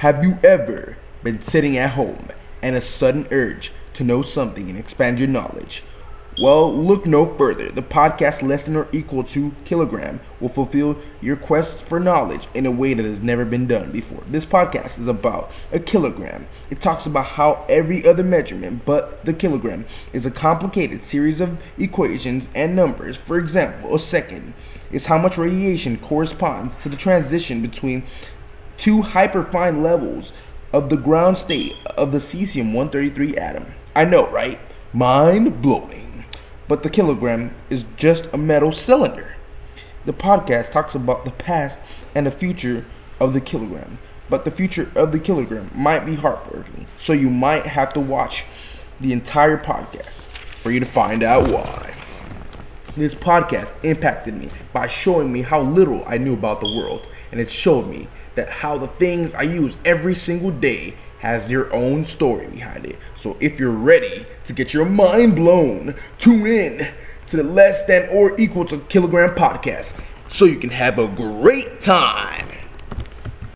Have you ever been sitting at home and a sudden urge to know something and expand your knowledge? Well, look no further. The podcast Less Than or Equal to Kilogram will fulfill your quest for knowledge in a way that has never been done before. This podcast is about a kilogram. It talks about how every other measurement but the kilogram is a complicated series of equations and numbers. For example, a second is how much radiation corresponds to the transition between two hyperfine levels of the ground state of the cesium 133 atom. I know, right? Mind blowing but the kilogram is just a metal cylinder. The podcast talks about the past and the future of the kilogram, but the future of the kilogram might be heartbreaking, so you might have to watch the entire podcast for you to find out why. This podcast impacted me by showing me how little I knew about the world, and it showed me that how the things I use every single day has their own story behind it. So if you're ready to get your mind blown, tune in to the less than or equal to kilogram podcast so you can have a great time.